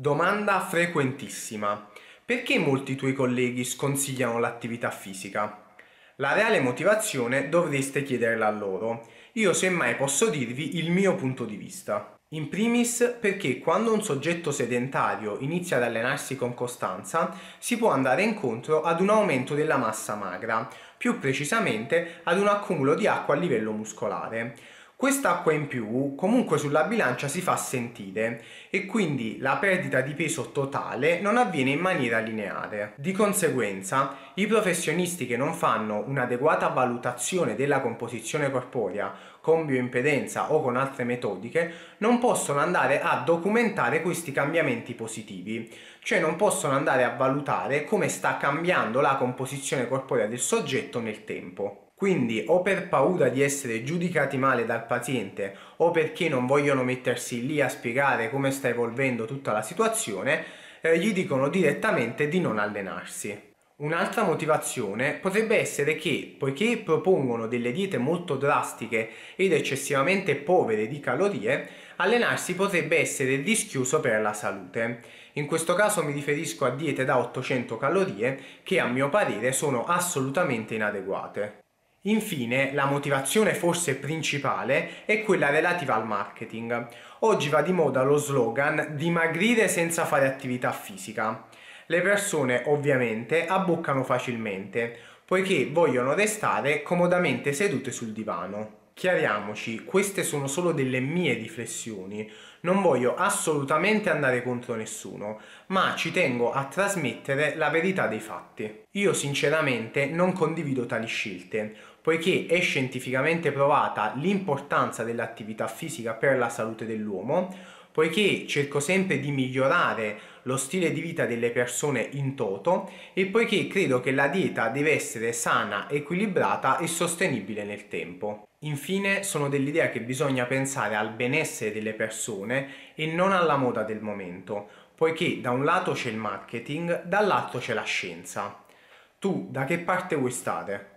Domanda frequentissima. Perché molti tuoi colleghi sconsigliano l'attività fisica? La reale motivazione dovreste chiederla a loro. Io semmai posso dirvi il mio punto di vista. In primis perché quando un soggetto sedentario inizia ad allenarsi con costanza si può andare incontro ad un aumento della massa magra, più precisamente ad un accumulo di acqua a livello muscolare. Quest'acqua in più comunque sulla bilancia si fa sentire e quindi la perdita di peso totale non avviene in maniera lineare. Di conseguenza i professionisti che non fanno un'adeguata valutazione della composizione corporea con bioimpedenza o con altre metodiche non possono andare a documentare questi cambiamenti positivi, cioè non possono andare a valutare come sta cambiando la composizione corporea del soggetto nel tempo. Quindi o per paura di essere giudicati male dal paziente o perché non vogliono mettersi lì a spiegare come sta evolvendo tutta la situazione, eh, gli dicono direttamente di non allenarsi. Un'altra motivazione potrebbe essere che, poiché propongono delle diete molto drastiche ed eccessivamente povere di calorie, allenarsi potrebbe essere rischioso per la salute. In questo caso mi riferisco a diete da 800 calorie che a mio parere sono assolutamente inadeguate. Infine, la motivazione forse principale è quella relativa al marketing. Oggi va di moda lo slogan dimagrire senza fare attività fisica. Le persone ovviamente abboccano facilmente, poiché vogliono restare comodamente sedute sul divano. Chiariamoci, queste sono solo delle mie riflessioni, non voglio assolutamente andare contro nessuno, ma ci tengo a trasmettere la verità dei fatti. Io sinceramente non condivido tali scelte, poiché è scientificamente provata l'importanza dell'attività fisica per la salute dell'uomo, poiché cerco sempre di migliorare lo stile di vita delle persone in toto e poiché credo che la dieta deve essere sana, equilibrata e sostenibile nel tempo. Infine sono dell'idea che bisogna pensare al benessere delle persone e non alla moda del momento, poiché da un lato c'è il marketing, dall'altro c'è la scienza. Tu da che parte vuoi stare?